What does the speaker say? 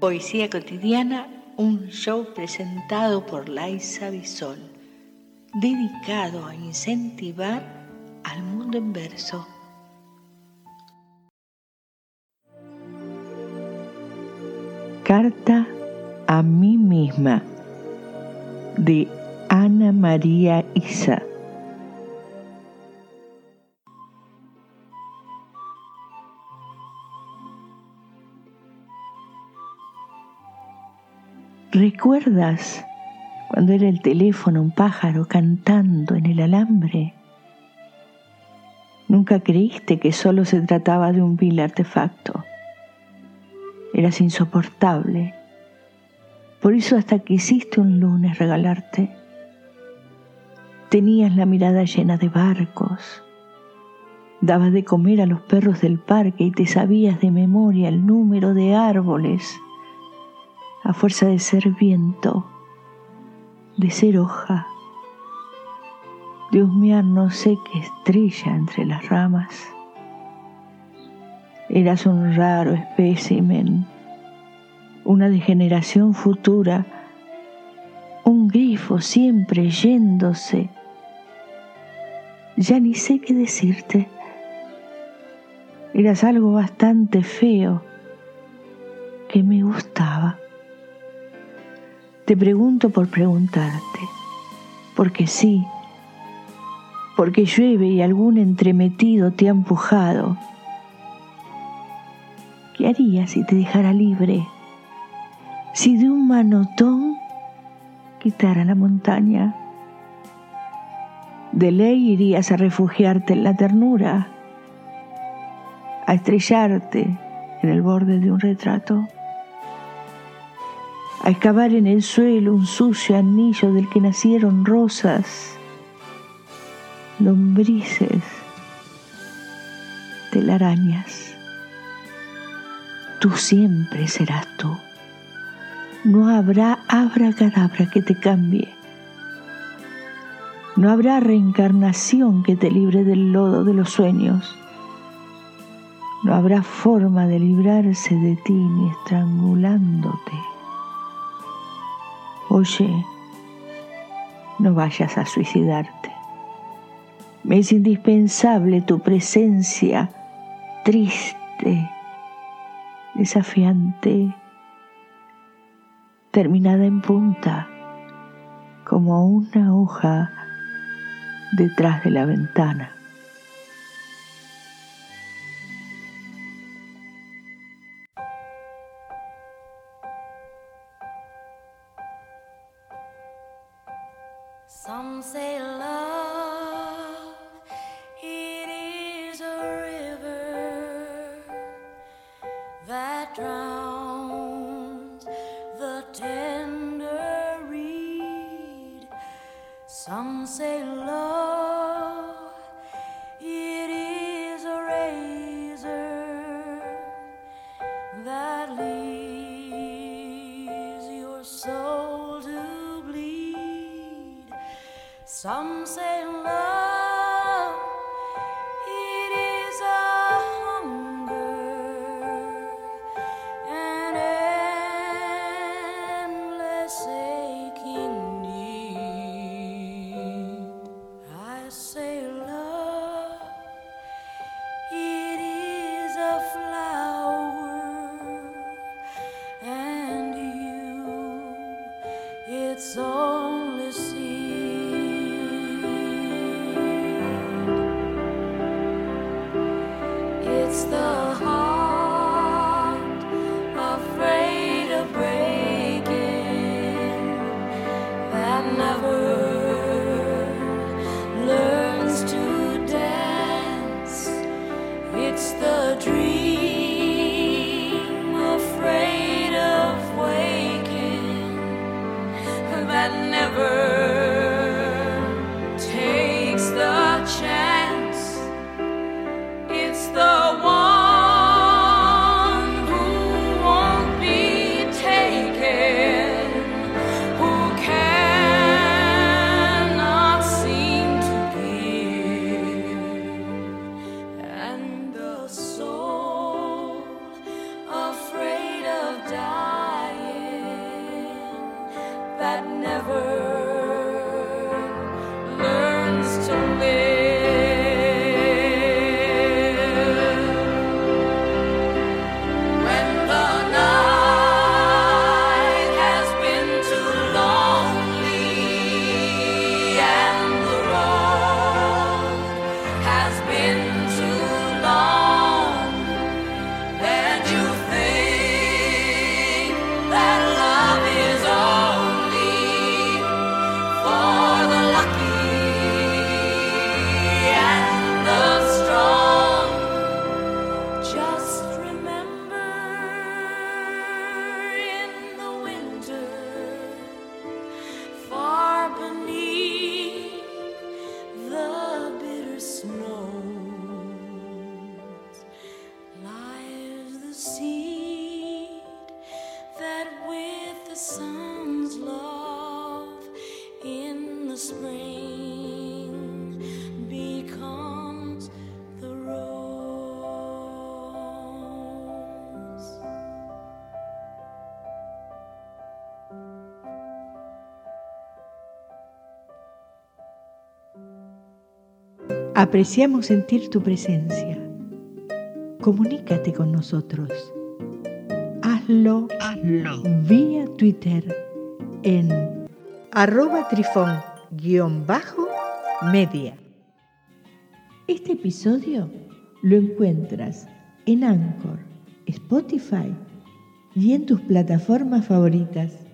Poesía cotidiana, un show presentado por Laisa Bisol, dedicado a incentivar al mundo en verso. Carta a mí misma de Ana María Isa. ¿Recuerdas cuando era el teléfono un pájaro cantando en el alambre? Nunca creíste que solo se trataba de un vil artefacto. Eras insoportable. Por eso hasta quisiste un lunes regalarte. Tenías la mirada llena de barcos. Dabas de comer a los perros del parque y te sabías de memoria el número de árboles a fuerza de ser viento, de ser hoja, de husmear no sé qué estrella entre las ramas. Eras un raro espécimen, una degeneración futura, un grifo siempre yéndose. Ya ni sé qué decirte. Eras algo bastante feo que me gustaba. Te pregunto por preguntarte, porque sí, porque llueve y algún entremetido te ha empujado. ¿Qué harías si te dejara libre? Si de un manotón quitara la montaña. De ley irías a refugiarte en la ternura, a estrellarte en el borde de un retrato a excavar en el suelo un sucio anillo del que nacieron rosas, lombrices, telarañas. Tú siempre serás tú. No habrá abracadabra que te cambie. No habrá reencarnación que te libre del lodo de los sueños. No habrá forma de librarse de ti ni estrangulándote. Oye, no vayas a suicidarte. Me es indispensable tu presencia triste, desafiante, terminada en punta, como una hoja detrás de la ventana. Some say love, it is a river that drowns the tender reed. Some say love, Some say love, the Apreciamos sentir tu presencia. Comunícate con nosotros. Hazlo, Hazlo. vía Twitter en arroba trifón-media. Este episodio lo encuentras en Anchor, Spotify y en tus plataformas favoritas.